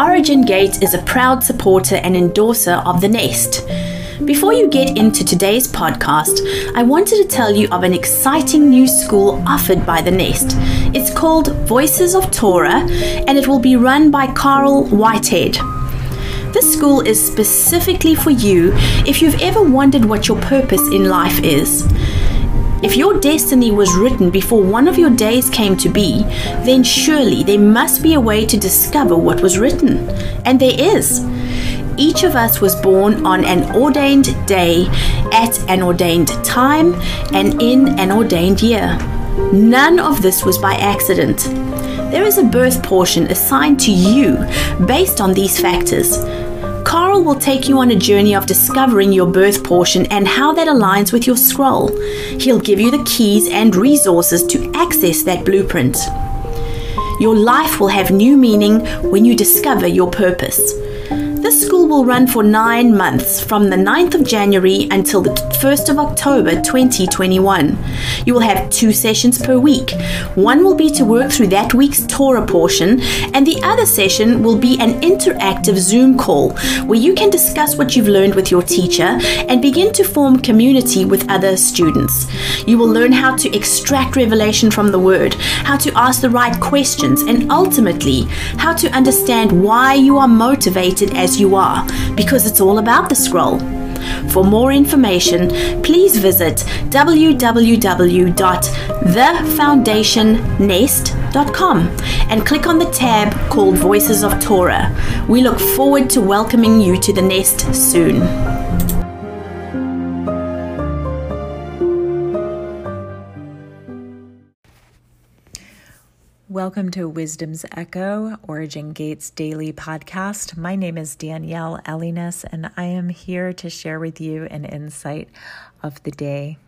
Origin Gate is a proud supporter and endorser of The Nest. Before you get into today's podcast, I wanted to tell you of an exciting new school offered by The Nest. It's called Voices of Torah and it will be run by Carl Whitehead. This school is specifically for you if you've ever wondered what your purpose in life is. If your destiny was written before one of your days came to be, then surely there must be a way to discover what was written. And there is. Each of us was born on an ordained day, at an ordained time, and in an ordained year. None of this was by accident. There is a birth portion assigned to you based on these factors. Carl will take you on a journey of discovering your birth portion and how that aligns with your scroll. He'll give you the keys and resources to access that blueprint. Your life will have new meaning when you discover your purpose. This school will run for nine months from the 9th of January until the 1st of October 2021. You will have two sessions per week. One will be to work through that week's Torah portion, and the other session will be an interactive Zoom call where you can discuss what you've learned with your teacher and begin to form community with other students. You will learn how to extract revelation from the Word, how to ask the right questions, and ultimately, how to understand why you are motivated as you are, because it's all about the scroll. For more information, please visit www.thefoundationnest.com and click on the tab called Voices of Torah. We look forward to welcoming you to the Nest soon. Welcome to Wisdom's Echo, Origin Gates daily podcast. My name is Danielle Elliness, and I am here to share with you an insight of the day.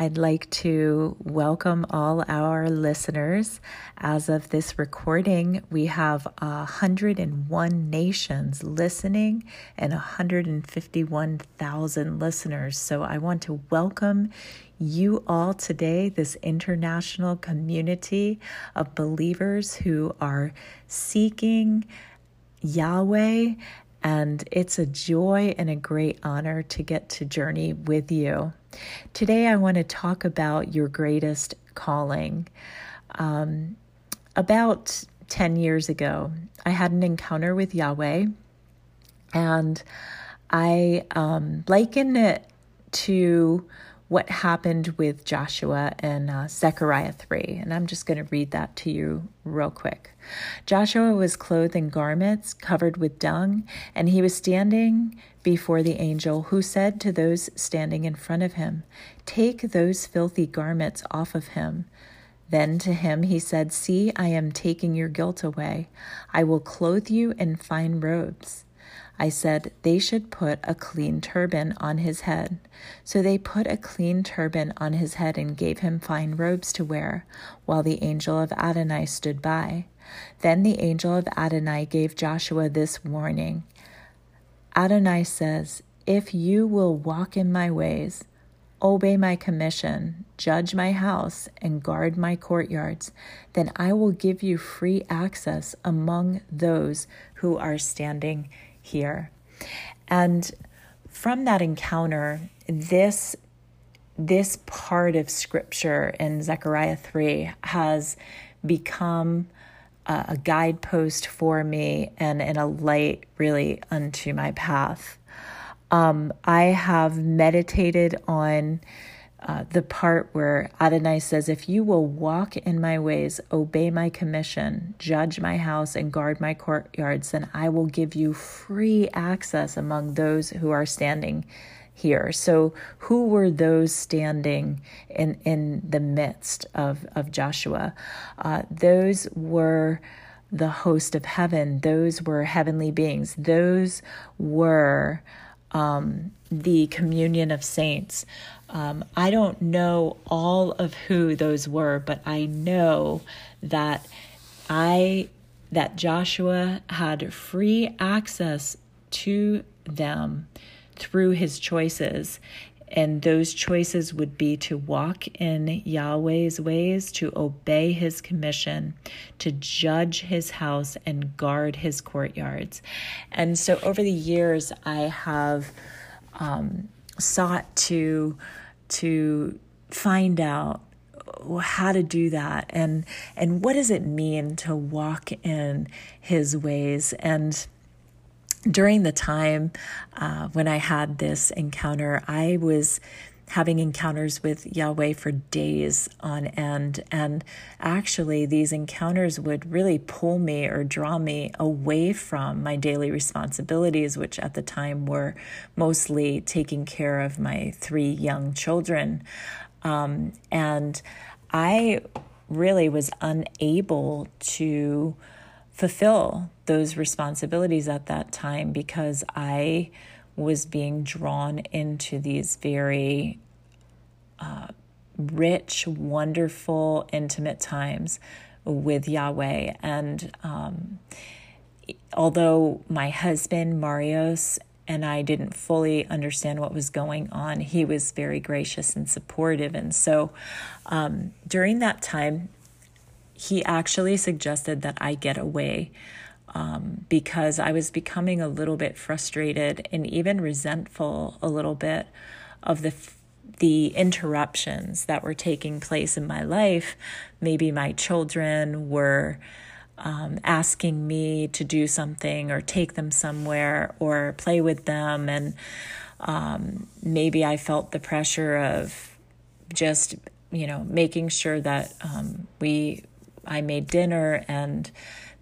I'd like to welcome all our listeners. As of this recording, we have 101 nations listening and 151,000 listeners. So I want to welcome you all today, this international community of believers who are seeking Yahweh. And it's a joy and a great honor to get to journey with you. Today, I want to talk about your greatest calling. Um, about 10 years ago, I had an encounter with Yahweh, and I um, liken it to what happened with Joshua in uh, Zechariah 3. And I'm just going to read that to you real quick. Joshua was clothed in garments covered with dung, and he was standing before the angel, who said to those standing in front of him, Take those filthy garments off of him. Then to him he said, See, I am taking your guilt away. I will clothe you in fine robes. I said they should put a clean turban on his head. So they put a clean turban on his head and gave him fine robes to wear, while the angel of Adonai stood by. Then the angel of Adonai gave Joshua this warning Adonai says, If you will walk in my ways, obey my commission, judge my house, and guard my courtyards, then I will give you free access among those who are standing here. And from that encounter, this this part of scripture in Zechariah 3 has become a, a guidepost for me and, and a light really unto my path. Um, I have meditated on uh, the part where Adonai says, If you will walk in my ways, obey my commission, judge my house, and guard my courtyards, then I will give you free access among those who are standing here. So, who were those standing in, in the midst of, of Joshua? Uh, those were the host of heaven, those were heavenly beings, those were um, the communion of saints. Um, I don't know all of who those were, but I know that I that Joshua had free access to them through his choices. And those choices would be to walk in Yahweh's ways, to obey his commission, to judge his house and guard his courtyards. And so over the years, I have um, sought to to find out how to do that and and what does it mean to walk in his ways and during the time uh, when I had this encounter, I was having encounters with Yahweh for days on end. And actually, these encounters would really pull me or draw me away from my daily responsibilities, which at the time were mostly taking care of my three young children. Um, and I really was unable to fulfill those responsibilities at that time because I was being drawn into these very uh, rich, wonderful, intimate times with Yahweh. And um, although my husband, Marios, and I didn't fully understand what was going on, he was very gracious and supportive. And so um, during that time, he actually suggested that I get away um, because I was becoming a little bit frustrated and even resentful a little bit of the the interruptions that were taking place in my life. Maybe my children were um, asking me to do something or take them somewhere or play with them, and um, maybe I felt the pressure of just you know making sure that um, we I made dinner and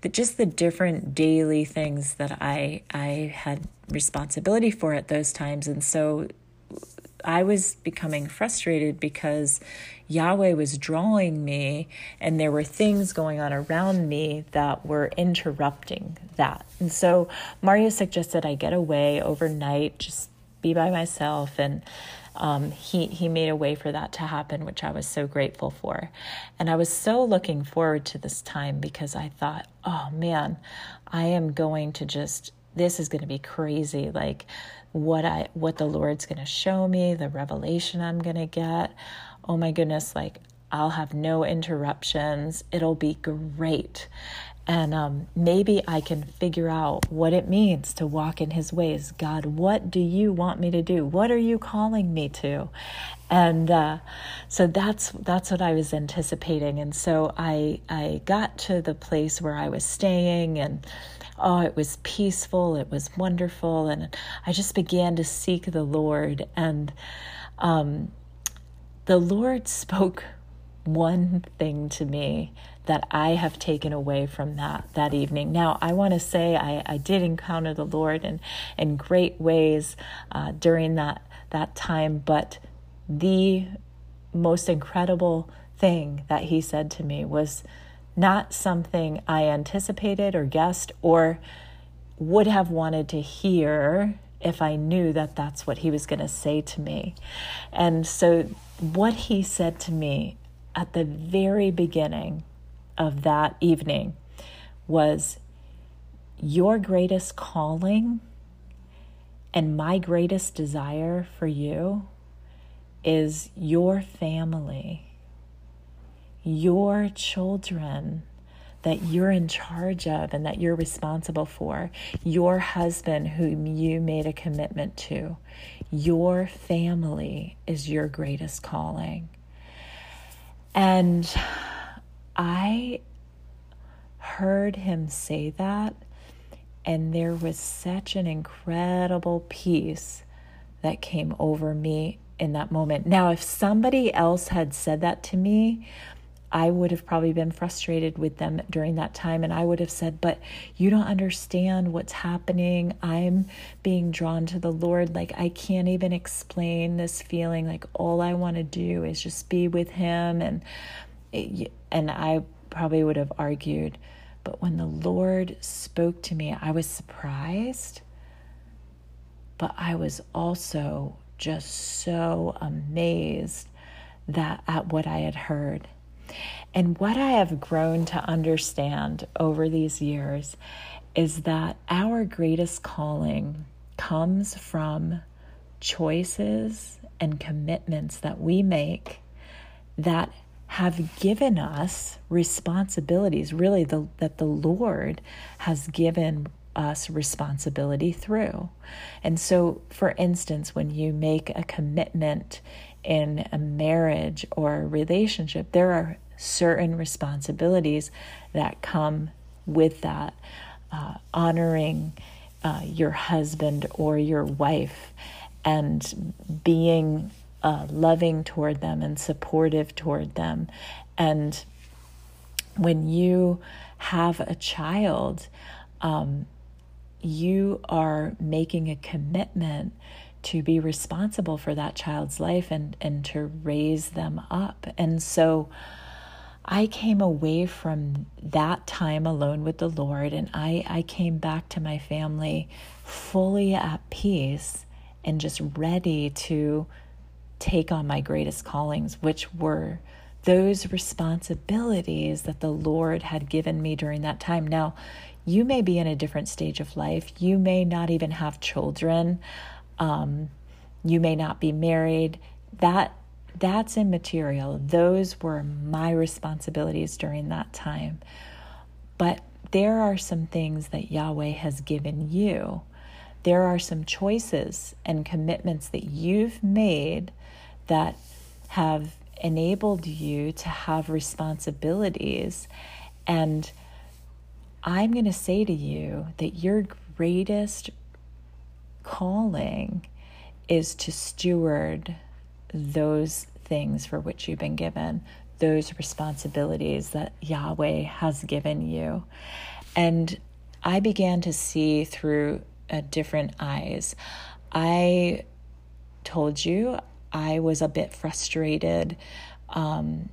the, just the different daily things that I I had responsibility for at those times, and so I was becoming frustrated because Yahweh was drawing me, and there were things going on around me that were interrupting that. And so Mario suggested I get away overnight, just be by myself, and um, he he made a way for that to happen, which I was so grateful for, and I was so looking forward to this time because I thought, oh man, I am going to just this is going to be crazy, like what I what the Lord's going to show me, the revelation I'm going to get. Oh my goodness, like I'll have no interruptions. It'll be great and um, maybe I can figure out what it means to walk in His ways. God, what do you want me to do? What are you calling me to? And uh, so that's that's what I was anticipating. And so I I got to the place where I was staying, and oh, it was peaceful, it was wonderful, and I just began to seek the Lord. And um, the Lord spoke one thing to me that I have taken away from that that evening. Now, I want to say I, I did encounter the Lord in in great ways uh, during that that time, but the most incredible thing that He said to me was not something I anticipated or guessed or would have wanted to hear if I knew that that's what he was going to say to me. And so, what he said to me at the very beginning of that evening was your greatest calling and my greatest desire for you is your family, your children that you're in charge of and that you're responsible for, your husband whom you made a commitment to. Your family is your greatest calling. And I heard him say that, and there was such an incredible peace that came over me in that moment. Now, if somebody else had said that to me, I would have probably been frustrated with them during that time. And I would have said, But you don't understand what's happening. I'm being drawn to the Lord. Like, I can't even explain this feeling. Like, all I want to do is just be with Him. And, and I probably would have argued. But when the Lord spoke to me, I was surprised. But I was also just so amazed that at what I had heard and what I have grown to understand over these years is that our greatest calling comes from choices and commitments that we make that have given us responsibilities, really, the, that the Lord has given us responsibility through. And so, for instance, when you make a commitment in a marriage or a relationship, there are certain responsibilities that come with that. Uh, honoring uh, your husband or your wife and being uh, loving toward them and supportive toward them. And when you have a child, um, you are making a commitment to be responsible for that child's life and, and to raise them up. And so I came away from that time alone with the Lord and I, I came back to my family fully at peace and just ready to take on my greatest callings, which were those responsibilities that the Lord had given me during that time. Now, you may be in a different stage of life. You may not even have children. Um, you may not be married. That that's immaterial. Those were my responsibilities during that time. But there are some things that Yahweh has given you. There are some choices and commitments that you've made that have enabled you to have responsibilities. And I'm going to say to you that your greatest calling is to steward those things for which you've been given, those responsibilities that Yahweh has given you. And I began to see through a different eyes. I told you I was a bit frustrated um,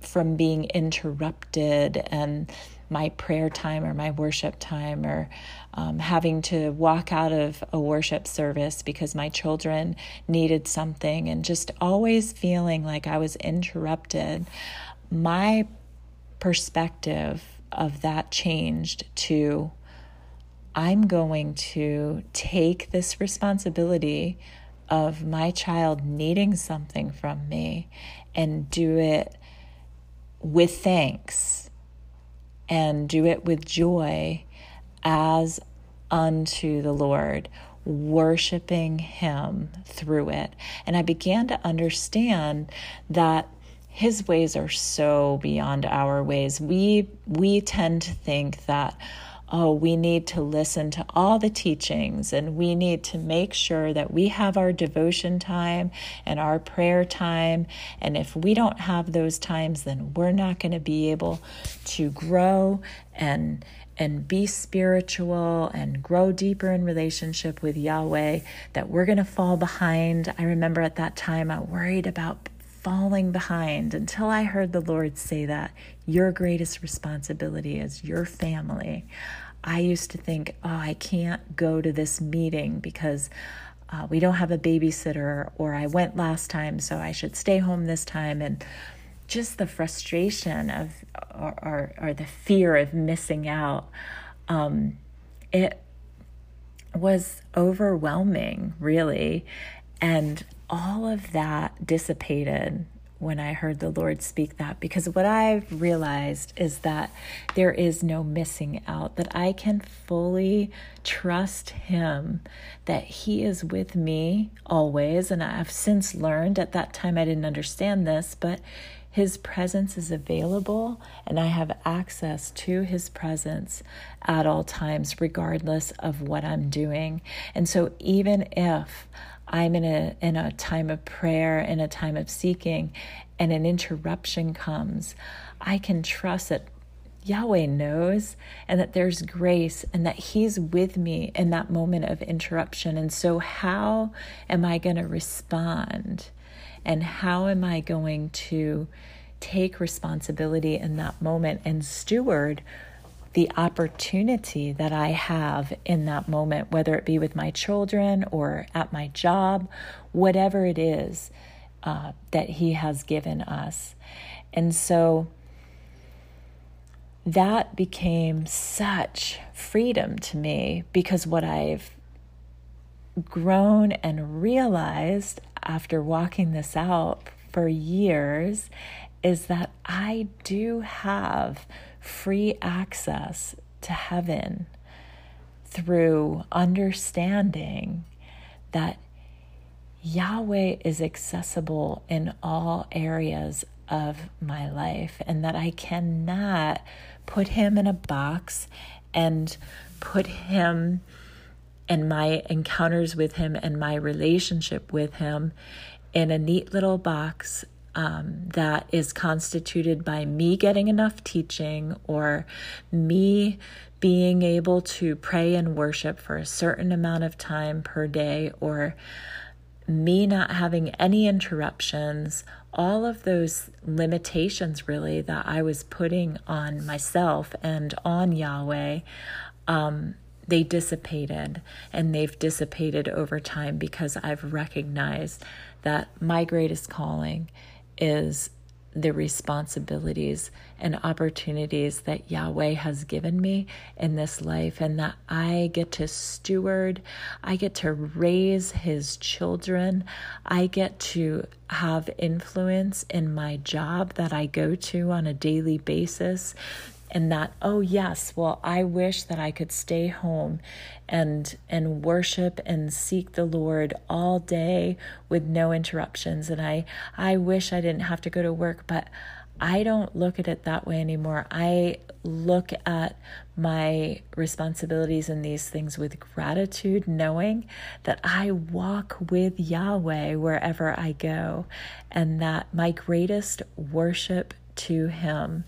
from being interrupted and my prayer time or my worship time or um, having to walk out of a worship service because my children needed something and just always feeling like I was interrupted. My perspective of that changed to I'm going to take this responsibility of my child needing something from me and do it with thanks and do it with joy as unto the Lord, worshiping Him through it. And I began to understand that his ways are so beyond our ways. We we tend to think that oh, we need to listen to all the teachings and we need to make sure that we have our devotion time and our prayer time. And if we don't have those times, then we're not going to be able to grow and and be spiritual and grow deeper in relationship with Yahweh, that we're going to fall behind. I remember at that time I worried about falling behind until I heard the Lord say that your greatest responsibility is your family. I used to think, oh, I can't go to this meeting because uh, we don't have a babysitter, or I went last time, so I should stay home this time. And just the frustration of, or, or, or the fear of missing out, um, it was overwhelming, really. And all of that dissipated when I heard the Lord speak that because what I've realized is that there is no missing out, that I can fully trust Him, that He is with me always. And I've since learned at that time I didn't understand this, but His presence is available and I have access to His presence at all times, regardless of what I'm doing. And so even if I'm in a in a time of prayer, in a time of seeking, and an interruption comes, I can trust that Yahweh knows and that there's grace and that He's with me in that moment of interruption. And so, how am I going to respond? And how am I going to take responsibility in that moment and steward the opportunity that I have in that moment, whether it be with my children or at my job, whatever it is uh, that He has given us. And so that became such freedom to me because what I've grown and realized after walking this out for years is that I do have free access to heaven through understanding that Yahweh is accessible in all areas of my life and that I cannot put him in a box and put him and my encounters with him and my relationship with him in a neat little box um, that is constituted by me getting enough teaching or me being able to pray and worship for a certain amount of time per day or me not having any interruptions, all of those limitations really that I was putting on myself and on Yahweh, um, they dissipated and they've dissipated over time because I've recognized that my greatest calling is the responsibilities and opportunities that Yahweh has given me in this life, and that I get to steward, I get to raise His children, I get to have influence in my job that I go to on a daily basis and that oh yes well i wish that i could stay home and and worship and seek the lord all day with no interruptions and i i wish i didn't have to go to work but i don't look at it that way anymore. I look at my responsibilities and these things with gratitude knowing that i walk with yahweh wherever i go and that my greatest worship to him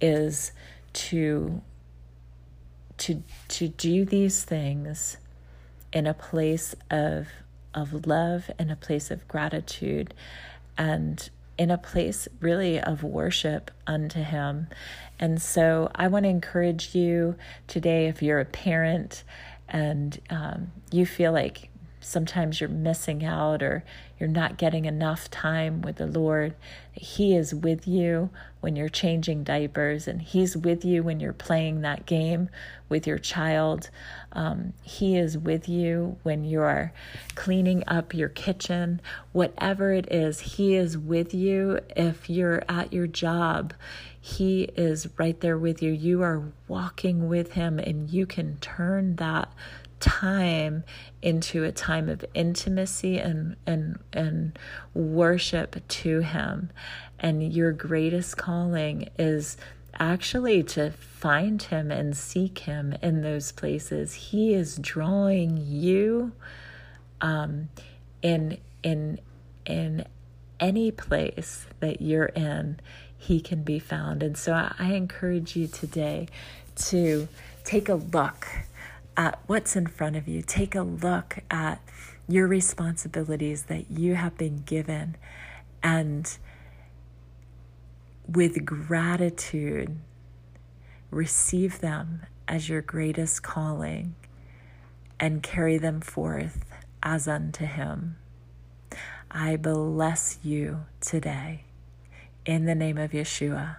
is to to to do these things in a place of of love in a place of gratitude and in a place really of worship unto him. And so i want to encourage you today if you're a parent and um, you feel like sometimes you're missing out or you're not getting enough time with the Lord. He is with you when you're changing diapers, and He's with you when you're playing that game with your child. Um, he is with you when you're cleaning up your kitchen. Whatever it is, He is with you. If you're at your job, He is right there with you. You are walking with Him, and you can turn that time into a time of intimacy and and and worship to him. And your greatest calling is actually to find him and seek him in those places. He is drawing you um in in in any place that you're in he can be found. And so I, I encourage you today to take a look at what's in front of you. Take a look at your responsibilities that you have been given and with gratitude, receive them as your greatest calling and carry them forth as unto Him. I bless you today in the name of Yeshua.